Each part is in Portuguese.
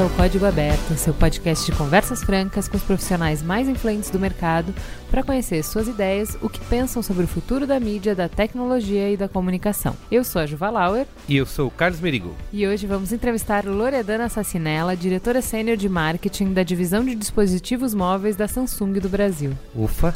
Bem-vindos ao Código Aberto, seu podcast de conversas francas com os profissionais mais influentes do mercado para conhecer suas ideias, o que pensam sobre o futuro da mídia, da tecnologia e da comunicação. Eu sou a Juva Lauer. E eu sou o Carlos Merigo. E hoje vamos entrevistar Loredana Sassinella, diretora sênior de marketing da divisão de dispositivos móveis da Samsung do Brasil. Ufa!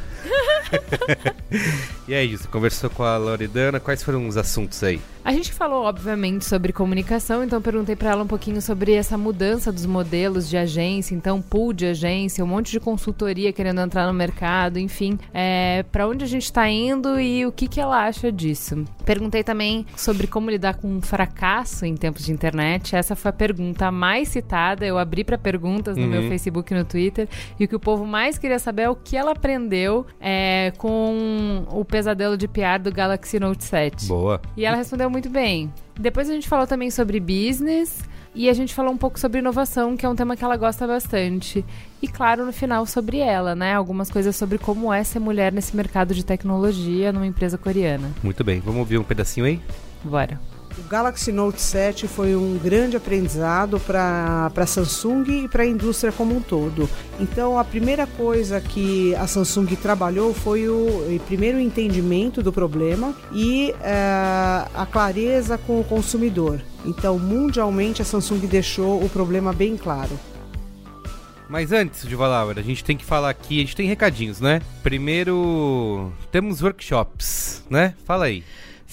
e aí, você conversou com a Loredana, quais foram os assuntos aí? A gente falou, obviamente, sobre comunicação, então perguntei para ela um pouquinho sobre essa mudança dos modelos de agência, então pool de agência, um monte de consultoria querendo entrar no mercado, enfim, é, para onde a gente está indo e o que, que ela acha disso. Perguntei também sobre como lidar com um fracasso em tempos de internet. Essa foi a pergunta mais citada. Eu abri para perguntas no uhum. meu Facebook e no Twitter e o que o povo mais queria saber é o que ela aprendeu é, com o pesadelo de PR do Galaxy Note 7. Boa. E ela respondeu muito bem. Depois a gente falou também sobre business e a gente falou um pouco sobre inovação, que é um tema que ela gosta bastante. E claro, no final sobre ela, né? Algumas coisas sobre como é ser mulher nesse mercado de tecnologia numa empresa coreana. Muito bem, vamos ouvir um pedacinho aí? Bora. O Galaxy Note 7 foi um grande aprendizado para a Samsung e para a indústria como um todo. Então, a primeira coisa que a Samsung trabalhou foi o primeiro entendimento do problema e uh, a clareza com o consumidor. Então, mundialmente, a Samsung deixou o problema bem claro. Mas antes de falar, a gente tem que falar aqui, a gente tem recadinhos, né? Primeiro, temos workshops, né? Fala aí.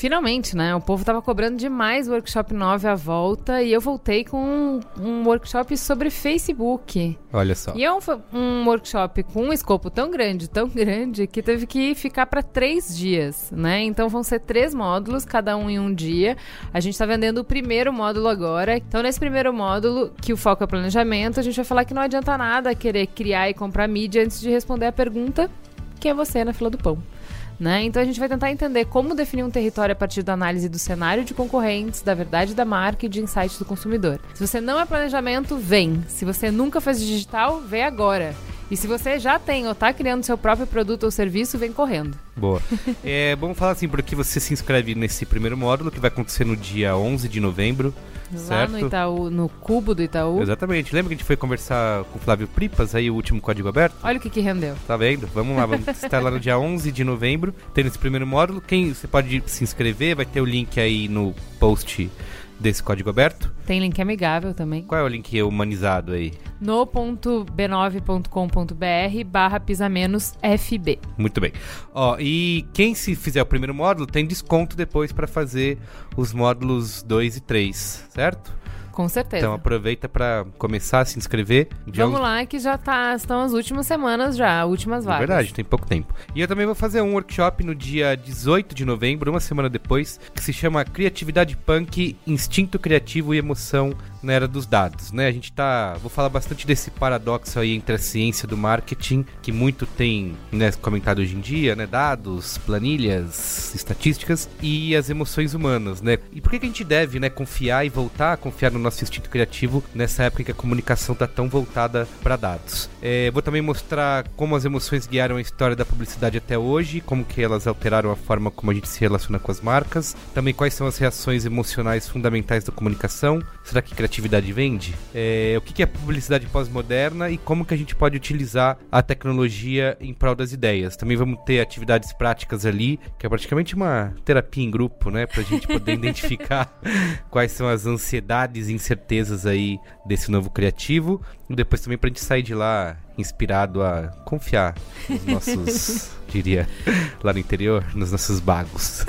Finalmente, né? O povo tava cobrando demais o workshop 9 à volta e eu voltei com um, um workshop sobre Facebook. Olha só. E é um, um, workshop com um escopo tão grande, tão grande, que teve que ficar para três dias, né? Então vão ser três módulos, cada um em um dia. A gente tá vendendo o primeiro módulo agora. Então, nesse primeiro módulo, que o foco é planejamento, a gente vai falar que não adianta nada querer criar e comprar mídia antes de responder a pergunta: quem é você na fila do pão? Né? Então a gente vai tentar entender como definir um território a partir da análise do cenário de concorrentes, da verdade da marca e de insights do consumidor. Se você não é planejamento, vem. Se você nunca fez digital, vem agora. E se você já tem ou está criando seu próprio produto ou serviço, vem correndo. Boa. é, vamos falar assim, porque você se inscreve nesse primeiro módulo que vai acontecer no dia 11 de novembro. Lá certo? no Itaú, no cubo do Itaú. Exatamente. Lembra que a gente foi conversar com o Flávio Pripas, aí o último código aberto? Olha o que, que rendeu. Tá vendo? Vamos lá, vamos estar lá no dia 11 de novembro, tendo esse primeiro módulo. Quem você pode se inscrever, vai ter o link aí no post desse código aberto. Tem link amigável também. Qual é o link humanizado aí? no.b9.com.br barra fb. Muito bem. Ó, e quem se fizer o primeiro módulo tem desconto depois para fazer os módulos 2 e 3, certo? Com certeza. Então aproveita para começar a se inscrever. Vamos lá, que já tá, estão as últimas semanas já, últimas vagas. É verdade, tem pouco tempo. E eu também vou fazer um workshop no dia 18 de novembro, uma semana depois, que se chama Criatividade Punk, Instinto Criativo e Emoção na Era dos Dados, né? A gente tá, vou falar bastante desse paradoxo aí entre a ciência do marketing, que muito tem, né, comentado hoje em dia, né, dados, planilhas, estatísticas e as emoções humanas, né? E por que, que a gente deve, né, confiar e voltar a confiar no nosso instinto criativo nessa época em que a comunicação está tão voltada para dados. É, vou também mostrar como as emoções guiaram a história da publicidade até hoje, como que elas alteraram a forma como a gente se relaciona com as marcas, também quais são as reações emocionais fundamentais da comunicação, será que criatividade vende? É, o que, é publicidade pós-moderna e como que a gente pode utilizar a tecnologia em prol das ideias. Também vamos ter atividades práticas ali, que é praticamente uma terapia em grupo, né, para a gente poder identificar quais são as ansiedades incertezas aí desse novo criativo. E depois também pra gente sair de lá inspirado a confiar nos nossos, diria, lá no interior, nos nossos bagos.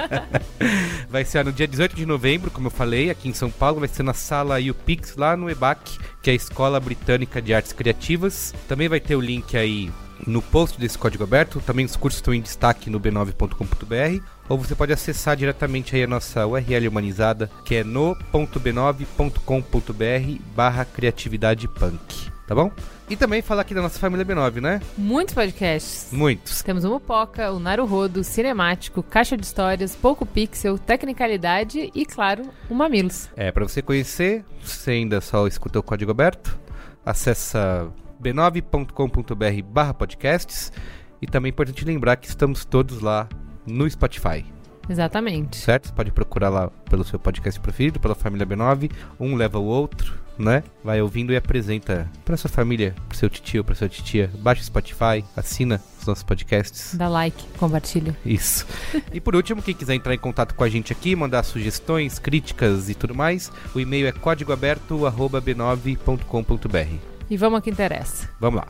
vai ser no dia 18 de novembro, como eu falei, aqui em São Paulo, vai ser na sala UPix, lá no EBAC, que é a Escola Britânica de Artes Criativas. Também vai ter o link aí no post desse código aberto. Também os cursos estão em destaque no b9.com.br. Ou você pode acessar diretamente aí a nossa URL humanizada, que é no.b9.com.br barra criatividade punk. Tá bom? E também falar aqui da nossa família B9, né? Muitos podcasts. Muitos. Temos o Mupoca, o Naruhodo, Cinemático, Caixa de Histórias, Pouco Pixel, Tecnicalidade e, claro, o Mamilos. É, para você conhecer, você ainda só escuta o código aberto, acessa b9.com.br barra podcasts e também é importante lembrar que estamos todos lá no Spotify. Exatamente. Certo? Você pode procurar lá pelo seu podcast preferido, pela família B9, um leva o outro, né? Vai ouvindo e apresenta para sua família, para seu tio, para sua titia. Baixa o Spotify, assina os nossos podcasts. Dá like, compartilha. Isso. e por último, quem quiser entrar em contato com a gente aqui, mandar sugestões, críticas e tudo mais, o e-mail é códigoaberto@b9.com.br. E vamos ao que interessa. Vamos lá.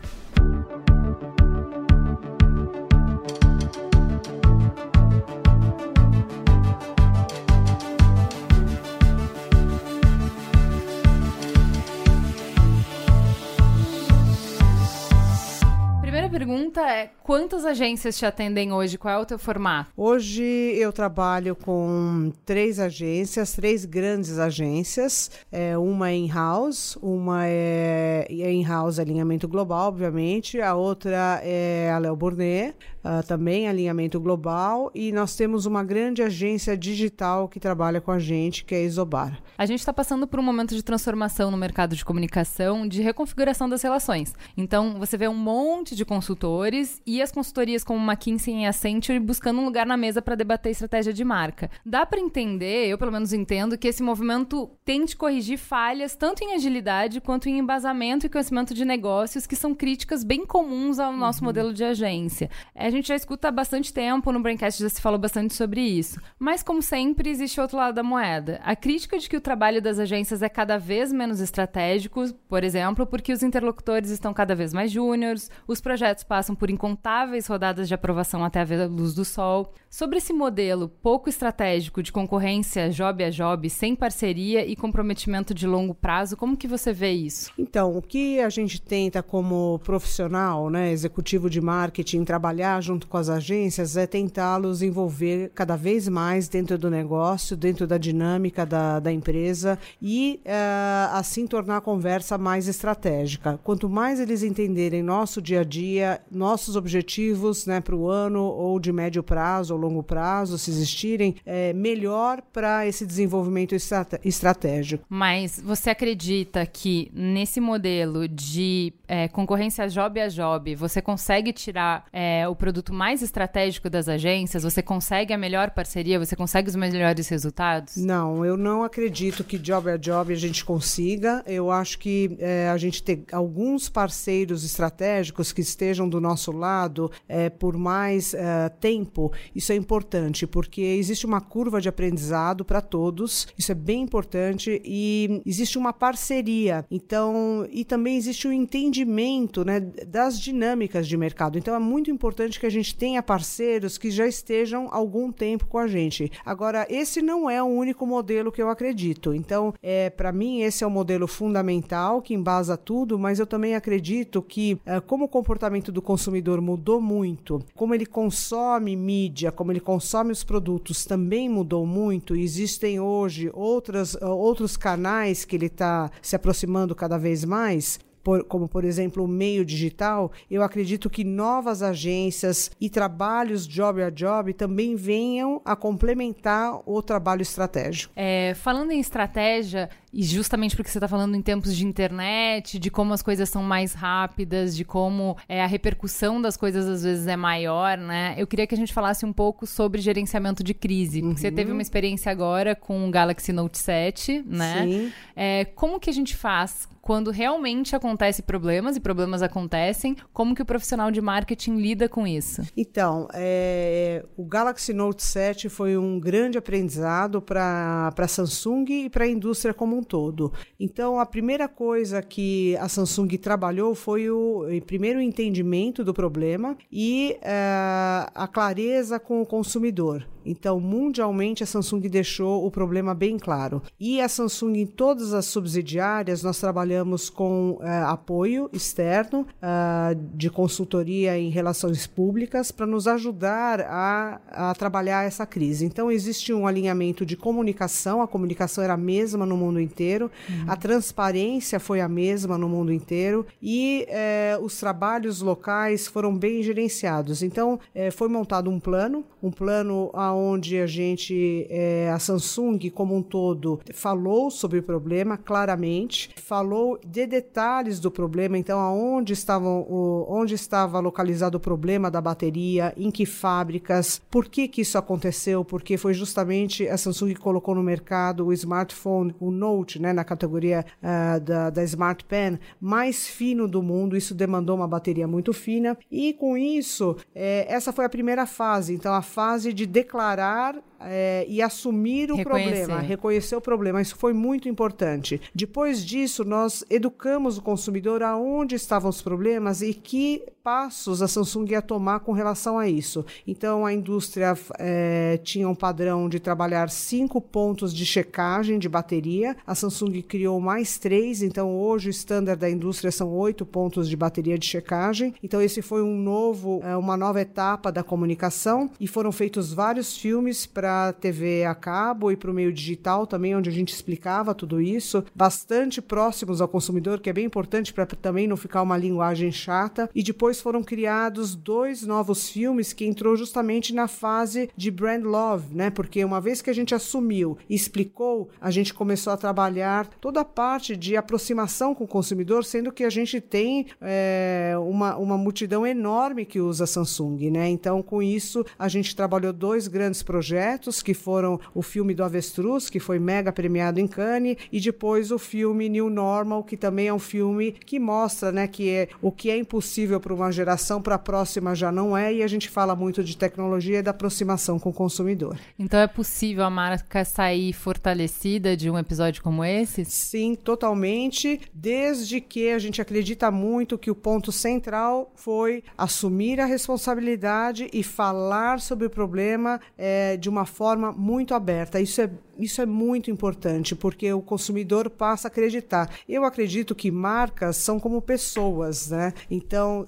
Pergunta é: quantas agências te atendem hoje? Qual é o teu formato? Hoje eu trabalho com três agências, três grandes agências. É, uma é in-house, uma é, é in-house alinhamento global, obviamente. A outra é a Léo Burnet, uh, também alinhamento global. E nós temos uma grande agência digital que trabalha com a gente, que é a Isobar. A gente está passando por um momento de transformação no mercado de comunicação, de reconfiguração das relações. Então, você vê um monte de consultores e as consultorias como McKinsey e Accenture buscando um lugar na mesa para debater estratégia de marca. Dá para entender, eu pelo menos entendo, que esse movimento tente corrigir falhas tanto em agilidade quanto em embasamento e conhecimento de negócios, que são críticas bem comuns ao nosso uhum. modelo de agência. A gente já escuta há bastante tempo, no Braincast já se falou bastante sobre isso. Mas, como sempre, existe outro lado da moeda. A crítica de que o trabalho das agências é cada vez menos estratégico, por exemplo, porque os interlocutores estão cada vez mais júniores, os projetos passam por incontáveis rodadas de aprovação até a luz do sol. Sobre esse modelo pouco estratégico de concorrência job a job, sem parceria e comprometimento de longo prazo, como que você vê isso? Então, o que a gente tenta como profissional, né, executivo de marketing, trabalhar junto com as agências é tentá-los envolver cada vez mais dentro do negócio, dentro da dinâmica da, da empresa e uh, assim tornar a conversa mais estratégica. Quanto mais eles entenderem nosso dia a dia, nossos objetivos né, para o ano ou de médio prazo ou longo prazo, se existirem, é melhor para esse desenvolvimento estrate estratégico. Mas você acredita que nesse modelo de é, concorrência job a job, você consegue tirar é, o produto mais estratégico das agências? Você consegue a melhor parceria? Você consegue os melhores resultados? Não, eu não acredito que job a job a gente consiga. Eu acho que é, a gente ter alguns parceiros estratégicos que estejam do nosso lado é, por mais é, tempo, isso é importante, porque existe uma curva de aprendizado para todos, isso é bem importante, e existe uma parceria. Então, e também existe o um entendimento né, das dinâmicas de mercado. Então, é muito importante que a gente tenha parceiros que já estejam algum tempo com a gente. Agora, esse não é o único modelo que eu acredito. Então, é, para mim, esse é o modelo fundamental que embasa tudo, mas eu também acredito que, é, como o comportamento do consumidor mudou muito, como ele consome mídia, como ele consome os produtos também mudou muito. Existem hoje outras, outros canais que ele está se aproximando cada vez mais por, como por exemplo o meio digital, eu acredito que novas agências e trabalhos job a job também venham a complementar o trabalho estratégico. É, falando em estratégia, E justamente porque você está falando em tempos de internet, de como as coisas são mais rápidas, de como é, a repercussão das coisas às vezes é maior, né? Eu queria que a gente falasse um pouco sobre gerenciamento de crise. Porque você teve uma experiência agora com o Galaxy Note 7, né? Sim. É, como que a gente faz quando realmente acontecem problemas e problemas acontecem? Como que o profissional de marketing lida com isso? Então, é, o Galaxy Note 7 foi um grande aprendizado para a Samsung e para a indústria como um todo. Então, a primeira coisa que a Samsung trabalhou foi o primeiro entendimento do problema e é, a clareza com o consumidor. Então, mundialmente, a Samsung deixou o problema bem claro. E a Samsung, em todas as subsidiárias, nós trabalhamos com eh, apoio externo ah, de consultoria em relações públicas para nos ajudar a, a trabalhar essa crise. Então, existe um alinhamento de comunicação, a comunicação era a mesma no mundo inteiro, a transparência foi a mesma no mundo inteiro e eh, os trabalhos locais foram bem gerenciados. Então, eh, foi montado um plano, um plano onde a gente, eh, a Samsung como um todo, falou sobre o problema claramente, falou de detalhes do problema, então aonde estavam, o, onde estava localizado o problema da bateria, em que fábricas, por que que isso aconteceu, porque foi justamente a Samsung que colocou no mercado o smartphone, o Note, né, na categoria ah, da, da Smart Pen, mais fino do mundo, isso demandou uma bateria muito fina, e com isso, eh, essa foi a primeira fase, então a fase de declarar parar é, e assumir o Reconhecer. problema, reconhecer o problema. Isso foi muito importante. Depois disso, nós educamos o consumidor aonde estavam os problemas e que passos a Samsung ia tomar com relação a isso. Então, a indústria é, tinha um padrão de trabalhar cinco pontos de checagem de bateria. A Samsung criou mais três, então hoje o standard da indústria são oito pontos de bateria de checagem. Então, esse foi um novo, é, uma nova etapa da comunicação e foram feitos vários filmes para a TV a cabo e para o meio digital também, onde a gente explicava tudo isso, bastante próximos ao consumidor, que é bem importante para também não ficar uma linguagem chata. E depois foram criados dois novos filmes que entrou justamente na fase de brand love, né? Porque uma vez que a gente assumiu e explicou, a gente começou a trabalhar toda a parte de aproximação com o consumidor, sendo que a gente tem é, uma, uma multidão enorme que usa Samsung, né? Então, com isso, a gente trabalhou dois grandes projetos, que foram o filme do Avestruz, que foi mega premiado em Cannes, e depois o filme New Normal, que também é um filme que mostra, né, que é o que é impossível para uma geração, para a próxima já não é, e a gente fala muito de tecnologia e da aproximação com o consumidor. Então é possível a marca sair fortalecida de um episódio como esse? Sim, totalmente, desde que a gente acredita muito que o ponto central foi assumir a responsabilidade e falar sobre o problema eh, de uma forma muito aberta. Isso é, isso é muito importante, porque o consumidor passa a acreditar. Eu acredito que marcas são como pessoas, né? Então,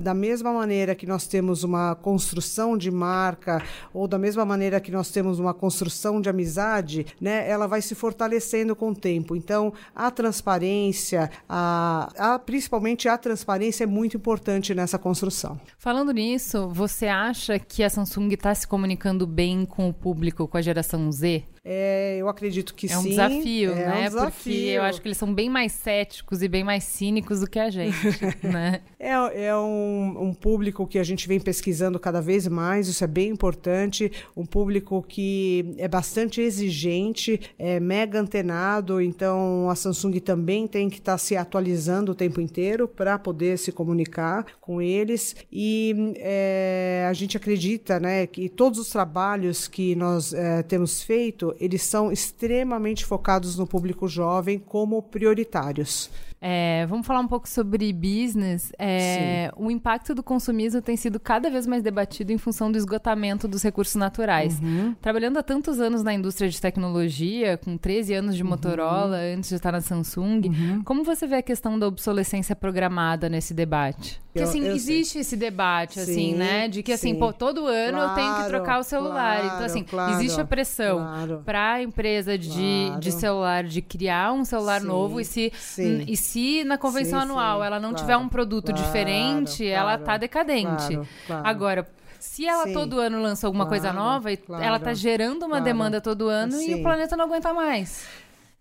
da mesma maneira que nós temos uma construção de marca, ou da mesma maneira que nós temos uma construção de amizade, né? Ela vai se fortalecendo com o tempo. Então, a transparência, a, a, principalmente a transparência é muito importante nessa construção. Falando nisso, você acha que a Samsung está se comunicando bem com o público, com a geração Z? É, eu acredito que É um sim. desafio, é né? Um desafio. Porque eu acho que eles são bem mais céticos e bem mais cínicos do que a gente, né? É, é um, um público que a gente vem pesquisando cada vez mais, isso é bem importante. Um público que é bastante exigente, é mega antenado, então a Samsung também tem que estar se atualizando o tempo inteiro para poder se comunicar com eles. E é, a gente acredita né, que todos os trabalhos que nós é, temos feito, eles são extremamente focados no público jovem como prioritários. É, vamos falar um pouco sobre business. É, o impacto do consumismo tem sido cada vez mais debatido em função do esgotamento dos recursos naturais. Trabalhando há tantos anos na indústria de tecnologia, com 13 anos de Motorola, antes de estar na Samsung, como você vê a questão da obsolescência programada nesse debate? Porque, Eu- assim, eu existe esse debate, assim, Sim, né? De que, assim, sim. pô, todo ano eu tenho que Claro, trocar o celular. então, claro, assim, claro, existe a pressão claro. para a empresa de, Claro. de celular de criar um celular Sim, novo e se, e se na convenção Sim, anual sim, ela não claro, tiver um produto claro, diferente, ela claro, tá decadente. Agora, se ela Sim. todo ano lança alguma coisa Claro, nova, e claro, ela tá gerando uma claro. demanda todo ano e Sim. o planeta não aguenta mais.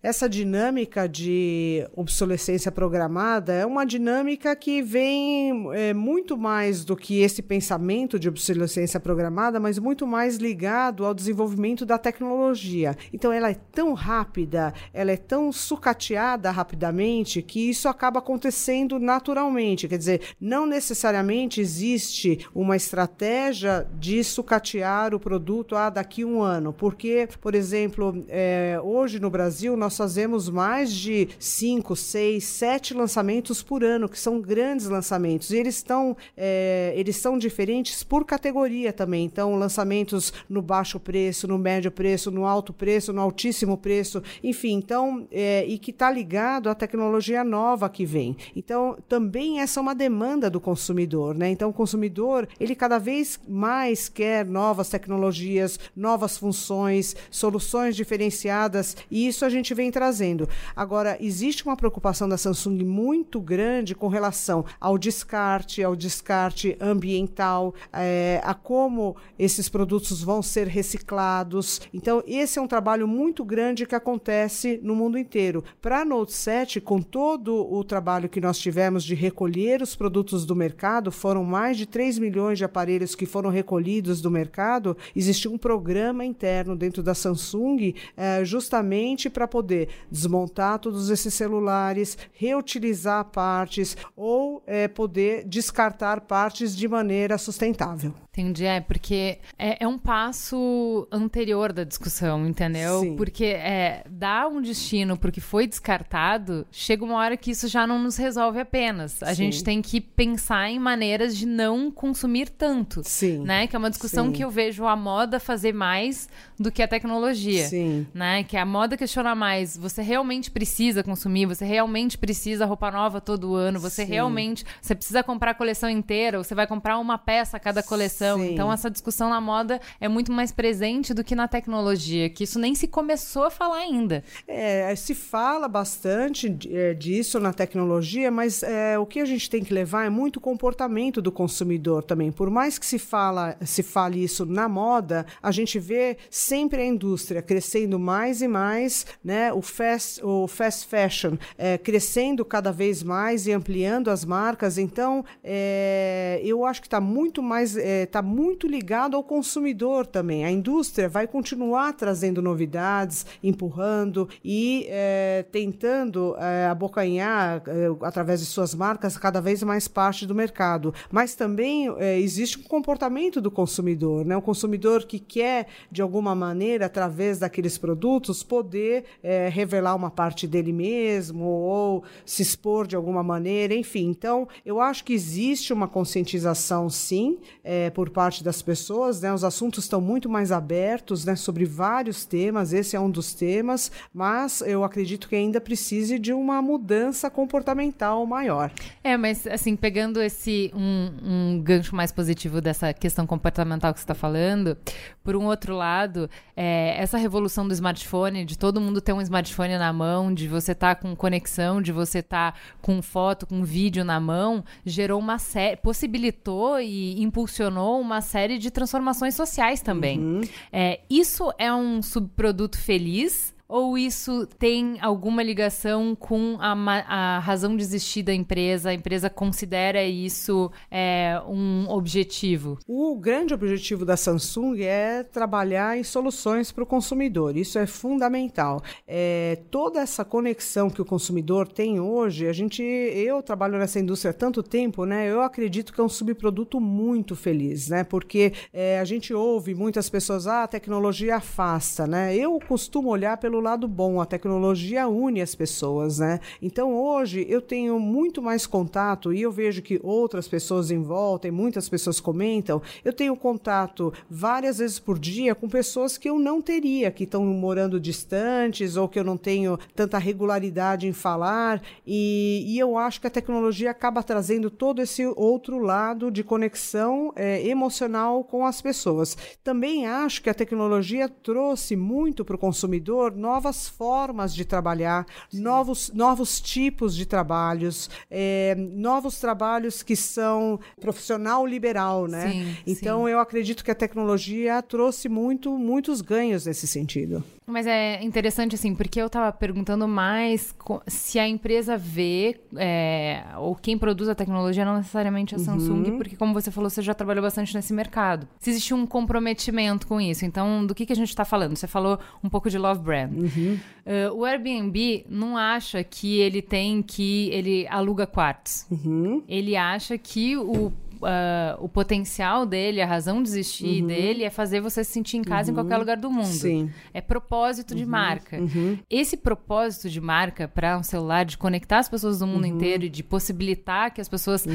Essa dinâmica de obsolescência programada é uma dinâmica que vem é, muito mais do que esse pensamento de obsolescência programada, mas muito mais ligado ao desenvolvimento da tecnologia. Então, ela é tão rápida, ela é tão sucateada rapidamente que isso acaba acontecendo naturalmente. Quer dizer, não necessariamente existe uma estratégia de sucatear o produto ah, daqui um ano, porque, por exemplo, é, hoje no Brasil nós fazemos mais de 5, 6, 7 lançamentos por ano, que são grandes lançamentos. E eles estão, é, eles são diferentes por categoria também. Então, lançamentos no baixo preço, no médio preço, no alto preço, no altíssimo preço, enfim, então, é, e que está ligado à tecnologia nova que vem. Então, também essa é uma demanda do consumidor, né? Então, o consumidor, ele cada vez mais quer novas tecnologias, novas funções, soluções diferenciadas, e isso a gente vem trazendo. Agora, existe uma preocupação da Samsung muito grande com relação ao descarte, ao descarte ambiental, é, a como esses produtos vão ser reciclados. Então, esse é um trabalho muito grande que acontece no mundo inteiro. Para a Note 7, com todo o trabalho que nós tivemos de recolher os produtos do mercado, foram mais de 3 milhões de aparelhos que foram recolhidos do mercado, existiu um programa interno dentro da Samsung é, justamente para poder desmontar todos esses celulares, reutilizar partes ou é, poder descartar partes de maneira sustentável. Entendi, é porque é, é, um passo anterior da discussão, entendeu? Sim. Porque é, dar um destino porque foi descartado, chega uma hora que isso já não nos resolve apenas. A Sim. gente tem que pensar em maneiras de não consumir tanto. Sim. Né? Que é uma discussão Sim. que eu vejo a moda fazer mais do que a tecnologia. Sim. Né? Que a moda questiona mais. Você realmente precisa consumir, você realmente precisa roupa nova todo ano, você Sim. realmente. Você precisa comprar a coleção inteira, ou você vai comprar uma peça a cada coleção. Sim. Então, essa discussão na moda é muito mais presente do que na tecnologia, que isso nem se começou a falar ainda. É, se fala bastante é, disso na tecnologia, mas é, o que a gente tem que levar é muito o comportamento do consumidor também. Por mais que se, fala, se fale isso na moda, a gente vê sempre a indústria crescendo mais e mais, né? O, fast, o fast fashion é, crescendo cada vez mais e ampliando as marcas. Então, é, eu acho que está muito mais está muito ligado ao consumidor também. A indústria vai continuar trazendo novidades, empurrando e é, tentando é, abocanhar, é, através de suas marcas, cada vez mais parte do mercado. Mas também é, existe um comportamento do consumidor, né? O consumidor que quer, de alguma maneira, através daqueles produtos, poder é, revelar uma parte dele mesmo ou se expor de alguma maneira, enfim. Então, eu acho que existe uma conscientização, sim, é, por parte das pessoas, né? Os assuntos estão muito mais abertos, né? Sobre vários temas, esse é um dos temas, mas eu acredito que ainda precise de uma mudança comportamental maior. É, mas assim, pegando esse um, um gancho mais positivo dessa questão comportamental que você está falando, por um outro lado, é, essa revolução do smartphone, de todo mundo ter um smartphone na mão, de você estar tá com conexão, de você estar tá com foto, com vídeo na mão, gerou uma série, possibilitou e impulsionou uma série de transformações sociais também. Uhum. É, isso é um subproduto feliz? Ou isso tem alguma ligação com a, a, razão de existir da empresa? A empresa considera isso é, um objetivo? O grande objetivo da Samsung é trabalhar em soluções para o consumidor. Isso é fundamental. É, toda essa conexão que o consumidor tem hoje, a gente, eu trabalho nessa indústria há tanto tempo, né? Eu acredito que é um subproduto muito feliz, né? Porque é, a gente ouve muitas pessoas, ah, a tecnologia afasta, né? Eu costumo olhar pelo lado bom, a tecnologia une as pessoas, né? Então hoje eu tenho muito mais contato e eu vejo que outras pessoas em volta e muitas pessoas comentam, eu tenho contato várias vezes por dia com pessoas que eu não teria, que estão morando distantes ou que eu não tenho tanta regularidade em falar e, e eu acho que a tecnologia acaba trazendo todo esse outro lado de conexão é, emocional com as pessoas. Também acho que a tecnologia trouxe muito para o consumidor novas formas de trabalhar, novos, novos tipos de trabalhos, é, novos trabalhos que são profissional liberal, né? Sim, então sim. eu acredito que a tecnologia trouxe muito, muitos ganhos nesse sentido. Mas é interessante, assim, porque eu tava perguntando mais se a empresa vê, é, ou quem produz a tecnologia, não necessariamente a uhum. Samsung, porque, como você falou, você já trabalhou bastante nesse mercado. Se existe um comprometimento com isso. Então, do que, que a gente está falando? Você falou um pouco de Love Brand. Uhum. Uh, o Airbnb não acha que ele tem que. Ele aluga quartos. Uhum. Ele acha que o uh, o potencial dele, a razão de existir uhum. dele é fazer você se sentir em casa uhum. em qualquer lugar do mundo. Sim. É propósito de uhum. marca. Uhum. Esse propósito de marca para um celular, de conectar as pessoas do mundo uhum. inteiro e de possibilitar que as pessoas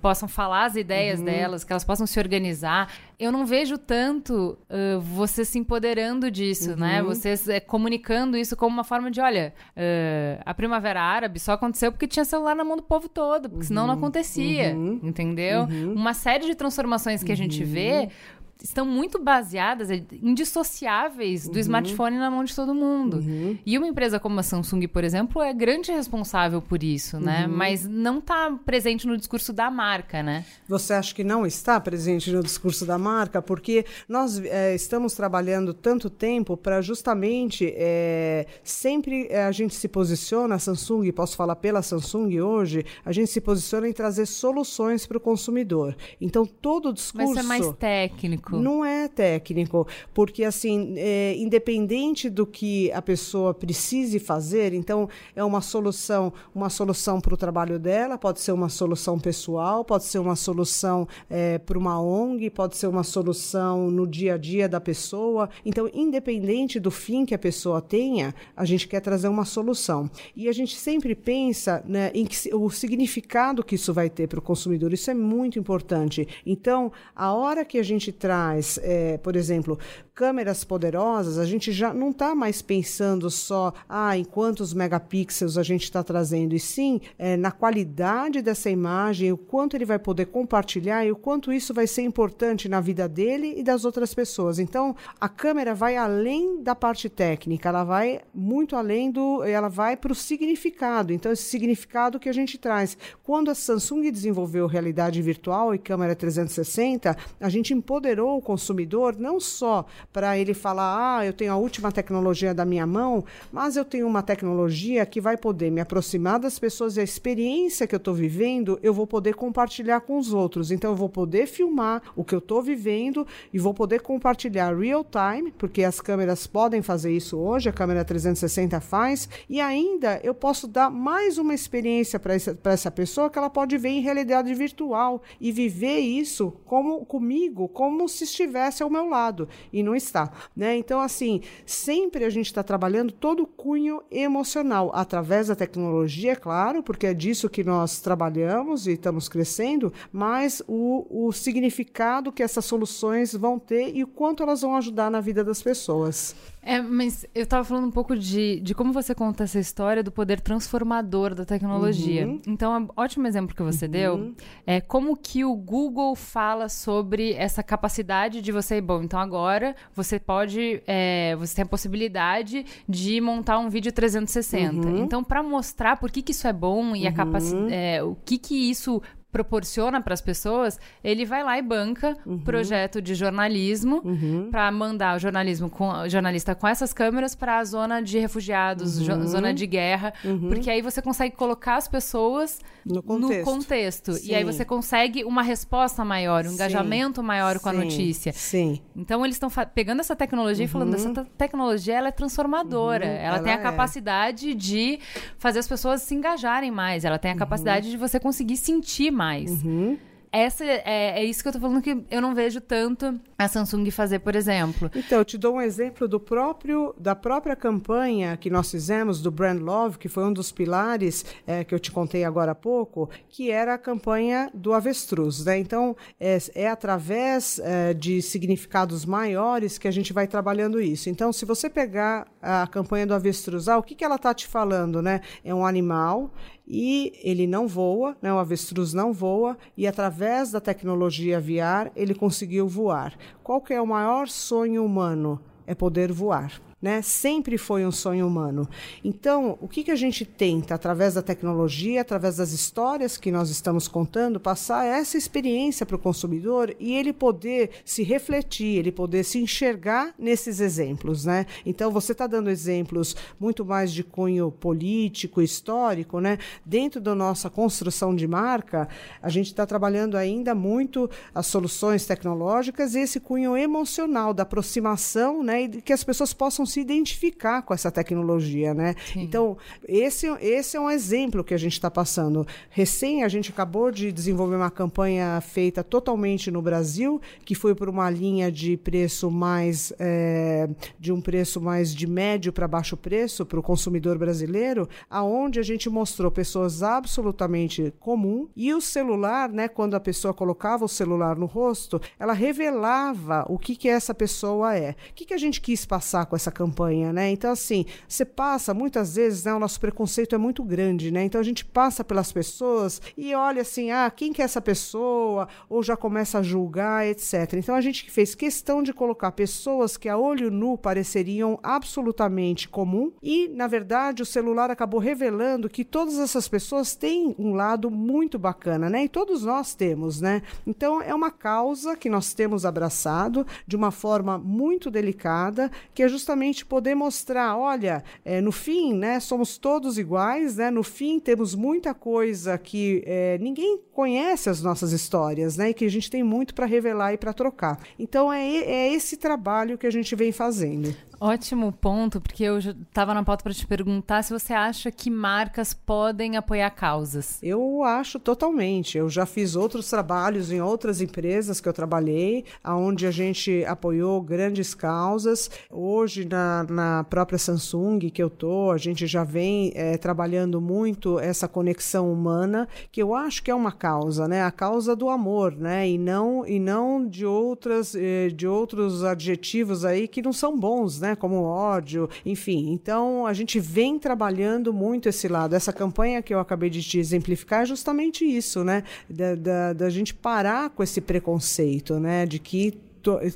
possam falar as ideias delas, que elas possam se organizar, eu não vejo tanto uh, você se empoderando disso, né? Vocês é, comunicando isso como uma forma de, olha, uh, a Primavera Árabe só aconteceu porque tinha celular na mão do povo todo, porque senão não acontecia, entendeu? uma série de transformações que a gente vê uhum estão muito baseadas, é, indissociáveis do uhum. smartphone na mão de todo mundo. Uhum. E uma empresa como a Samsung, por exemplo, é grande responsável por isso, né? Uhum. Mas não está presente no discurso da marca, né? Você acha que não está presente no discurso da marca? Porque nós é, estamos trabalhando tanto tempo para justamente é, sempre é, a gente se posiciona, a Samsung, posso falar pela Samsung hoje, a gente se posiciona em trazer soluções para o consumidor. Então todo o discurso. Mas é mais técnico técnico. Não é técnico, porque assim, é, independente do que a pessoa precise fazer, então é uma solução, uma solução para o trabalho dela, pode ser uma solução pessoal, pode ser uma solução é, para uma ONG, pode ser uma solução no dia a dia da pessoa. Então, independente do fim que a pessoa tenha, a gente quer trazer uma solução. E a gente sempre pensa né, em que, o significado que isso vai ter para o consumidor. Isso é muito importante. Então, a hora que a gente traz traz, é, por exemplo, câmeras poderosas, a gente já não está mais pensando só ah, em quantos megapixels a gente está trazendo, e sim é, na qualidade dessa imagem, o quanto ele vai poder compartilhar e o quanto isso vai ser importante na vida dele e das outras pessoas. Então, a câmera vai além da parte técnica, ela vai muito além do. ela vai para o significado. Então, esse significado que a gente traz. Quando a Samsung desenvolveu realidade virtual e câmera 360, a gente empoderou o consumidor não só para ele falar, ah, eu tenho a última tecnologia da minha mão, mas eu tenho uma tecnologia que vai poder me aproximar das pessoas e a experiência que eu estou vivendo, eu vou poder compartilhar com os outros. Então, eu vou poder filmar o que eu estou vivendo e vou poder compartilhar real time, porque as câmeras podem fazer isso hoje, a câmera 360 faz, e ainda eu posso dar mais uma experiência para essa, essa pessoa que ela pode ver em realidade virtual e viver isso como comigo, como se estivesse ao meu lado e não está, né? Então assim, sempre a gente está trabalhando todo o cunho emocional através da tecnologia, é claro, porque é disso que nós trabalhamos e estamos crescendo, mas o, o significado que essas soluções vão ter e o quanto elas vão ajudar na vida das pessoas. É, mas eu estava falando um pouco de, de como você conta essa história do poder transformador da tecnologia. Uhum. Então, é um ótimo exemplo que você uhum. deu é como que o Google fala sobre essa capacidade de você. Bom, então agora você pode. É, você tem a possibilidade de montar um vídeo 360. Uhum. Então, para mostrar por que, que isso é bom e a capacidade. É, o que, que isso proporciona para as pessoas, ele vai lá e banca uhum. projeto de jornalismo uhum. para mandar o jornalismo com o jornalista com essas câmeras para a zona de refugiados, uhum. zona de guerra, uhum. porque aí você consegue colocar as pessoas no contexto, no contexto e aí você consegue uma resposta maior, um Sim. engajamento maior com a notícia. Sim. Então eles estão pegando essa tecnologia e falando essa uhum. tecnologia ela é transformadora, uhum. ela, ela, tem a é. capacidade de fazer as pessoas se engajarem mais, ela tem a capacidade de você conseguir sentir mais mais. Uhum. Essa é, é, isso que eu tô falando que eu não vejo tanto a Samsung fazer, por exemplo. Então, eu te dou um exemplo do próprio da própria campanha que nós fizemos do Brand Love, que foi um dos pilares é, que eu te contei agora há pouco, que era a campanha do avestruz. Né? Então, é, é através é, de significados maiores que a gente vai trabalhando isso. Então, se você pegar a campanha do avestruz, ah, o que, que ela está te falando? Né? É um animal, e ele não voa, né, o avestruz não voa, e através da tecnologia VR ele conseguiu voar. Qual que é o maior sonho humano? É poder voar. Né? Sempre foi um sonho humano. Então, o que, que a gente tenta, através da tecnologia, através das histórias que nós estamos contando, passar essa experiência para o consumidor e ele poder se refletir, ele poder se enxergar nesses exemplos, né? Então, você está dando exemplos muito mais de cunho político, histórico, né? Dentro da nossa construção de marca, a gente está trabalhando ainda muito as soluções tecnológicas e esse cunho emocional da aproximação, né? E que as pessoas possam se identificar com essa tecnologia, né? Sim. Então, esse, esse é um exemplo que a gente está passando. Recém, a gente acabou de desenvolver uma campanha feita totalmente no Brasil, que foi por uma linha de preço mais, é, de um preço mais de médio para baixo preço para o consumidor brasileiro, aonde a gente mostrou pessoas absolutamente comum e o celular, né, quando a pessoa colocava o celular no rosto, ela revelava o que que essa pessoa é. O que que a gente quis passar com essa campanha, né? Então assim, você passa muitas vezes, né, o nosso preconceito é muito grande, né? Então a gente passa pelas pessoas e olha assim, ah, quem que é essa pessoa? Ou já começa a julgar, etc. Então a gente fez questão de colocar pessoas que a olho nu pareceriam absolutamente comum e, na verdade, o celular acabou revelando que todas essas pessoas têm um lado muito bacana, né? E todos nós temos, né? Então é uma causa que nós temos abraçado de uma forma muito delicada, que é justamente poder mostrar, olha, é, no fim, né, somos todos iguais, né? No fim temos muita coisa que é, ninguém conhece as nossas histórias, né? E que a gente tem muito para revelar e para trocar. Então é, é esse trabalho que a gente vem fazendo. Ótimo ponto, porque eu estava na pauta para te perguntar se você acha que marcas podem apoiar causas. Eu acho totalmente. Eu já fiz outros trabalhos em outras empresas que eu trabalhei, aonde a gente apoiou grandes causas. Hoje, na, na própria Samsung que eu tô, a gente já vem é, trabalhando muito essa conexão humana, que eu acho que é uma causa, né? A causa do amor, né? E não, e não de, outras, eh, de outros adjetivos aí que não são bons, né? Né, como ódio, enfim. Então a gente vem trabalhando muito esse lado. Essa campanha que eu acabei de te exemplificar é justamente isso, né, da, da, da gente parar com esse preconceito, né, de que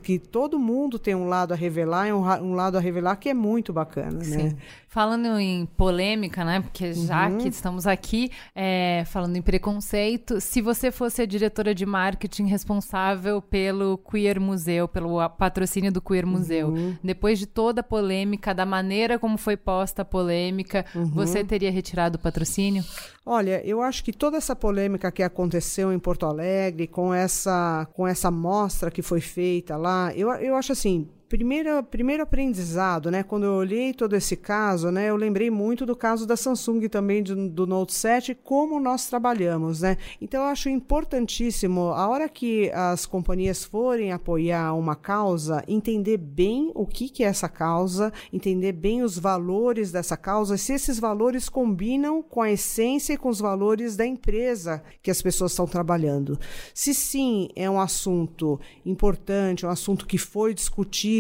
que todo mundo tem um lado a revelar e um, um, lado a revelar que é muito bacana, Sim. né? Falando em polêmica, né? Porque já uhum. que estamos aqui é, falando em preconceito, se você fosse a diretora de marketing responsável pelo Queer Museu, pelo patrocínio do Queer Museu, uhum. depois de toda a polêmica, da maneira como foi posta a polêmica, uhum. você teria retirado o patrocínio? Olha, eu acho que toda essa polêmica que aconteceu em Porto Alegre, com essa, com essa mostra que foi feita lá, eu, eu acho assim, primeiro, primeiro aprendizado, né? Quando eu olhei todo esse caso, né? Eu lembrei muito do caso da Samsung também do, do Note 7, como nós trabalhamos, né? Então eu acho importantíssimo, a hora que as companhias forem apoiar uma causa, entender bem o que, que é essa causa, entender bem os valores dessa causa, se esses valores combinam com a essência e com os valores da empresa que as pessoas estão trabalhando. Se sim, é um assunto importante, um assunto que foi discutido,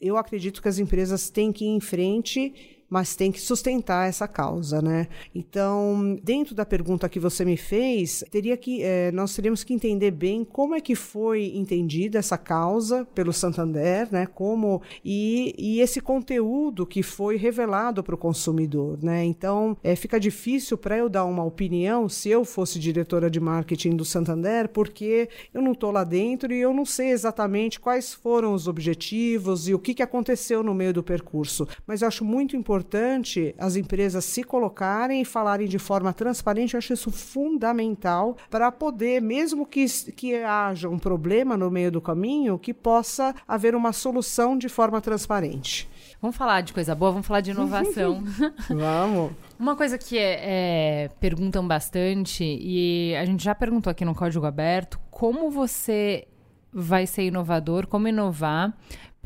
eu acredito que as empresas têm que ir em frente mas tem que sustentar essa causa, né? Então, dentro da pergunta que você me fez, teria que é, nós teríamos que entender bem como é que foi entendida essa causa pelo Santander, né? Como e, e esse conteúdo que foi revelado para o consumidor, né? Então, é, fica difícil para eu dar uma opinião se eu fosse diretora de marketing do Santander, porque eu não estou lá dentro e eu não sei exatamente quais foram os objetivos e o que, que aconteceu no meio do percurso. Mas eu acho muito importante importante as empresas se colocarem e falarem de forma transparente. Eu acho isso fundamental para poder, mesmo que, que haja um problema no meio do caminho, que possa haver uma solução de forma transparente. Vamos falar de coisa boa, vamos falar de inovação. vamos. Uma coisa que é, é, perguntam bastante, e a gente já perguntou aqui no Código Aberto, como você vai ser inovador, como inovar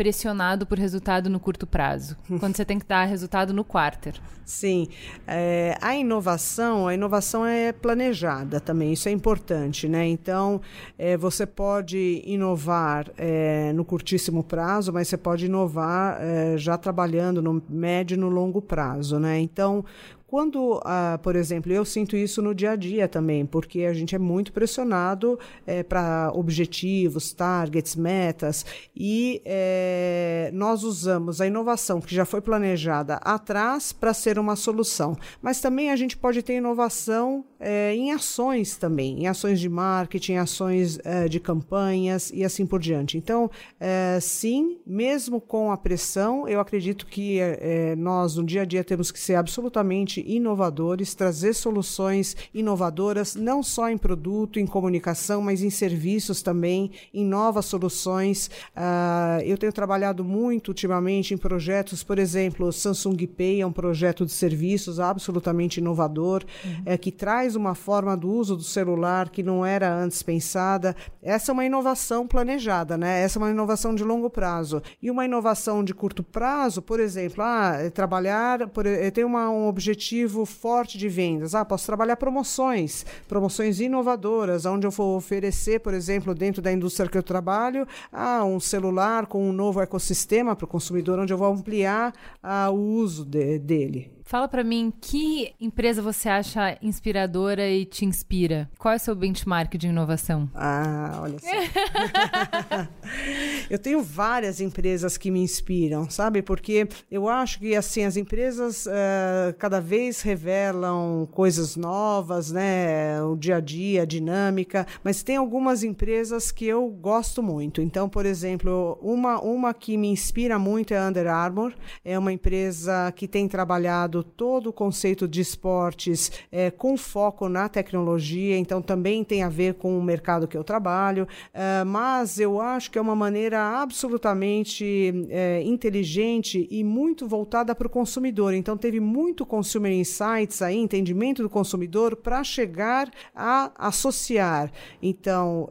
pressionado por resultado no curto prazo, quando você tem que dar resultado no quarter. Sim, é, a inovação, a inovação é planejada também, isso é importante, né? Então, é, você pode inovar é, no curtíssimo prazo, mas você pode inovar é, já trabalhando no médio e no longo prazo, né? Então, quando, uh, por exemplo, eu sinto isso no dia a dia também, porque a gente é muito pressionado é, para objetivos, targets, metas, e é, nós usamos a inovação que já foi planejada atrás para ser uma solução. Mas também a gente pode ter inovação é, em ações também, em ações de marketing, ações é, de campanhas e assim por diante. Então, é, sim, mesmo com a pressão, eu acredito que nós no dia a dia temos que ser absolutamente inovadores, trazer soluções inovadoras, não só em produto, em comunicação, mas em serviços também, em novas soluções. Uh, eu tenho trabalhado muito ultimamente em projetos, por exemplo, o Samsung Pay é um projeto de serviços absolutamente inovador, uhum. é, que traz uma forma do uso do celular que não era antes pensada. Essa é uma inovação planejada, né? Essa é uma inovação de longo prazo. E uma inovação de curto prazo, por exemplo, ah, é trabalhar, por, eu tenho uma, um objetivo forte de vendas. Ah, posso trabalhar promoções, promoções inovadoras, onde eu vou oferecer, por exemplo, dentro da indústria que eu trabalho, ah, um celular com um novo ecossistema para o consumidor, onde eu vou ampliar ah, o uso de, dele. Fala para mim, que empresa você acha inspiradora e te inspira? Qual é o seu benchmark de inovação? Ah, olha só. eu tenho várias empresas que me inspiram, sabe? Porque eu acho que assim as empresas uh, cada vez revelam coisas novas, né? O dia a dia, a dinâmica. Mas tem algumas empresas que eu gosto muito. Então, por exemplo, uma uma que me inspira muito é a Under Armour. É uma empresa que tem trabalhado todo o conceito de esportes é, com foco na tecnologia, então também tem a ver com o mercado que eu trabalho, é, mas eu acho que é uma maneira absolutamente é, inteligente e muito voltada para o consumidor. Então teve muito consumer insights aí, entendimento do consumidor para chegar a associar então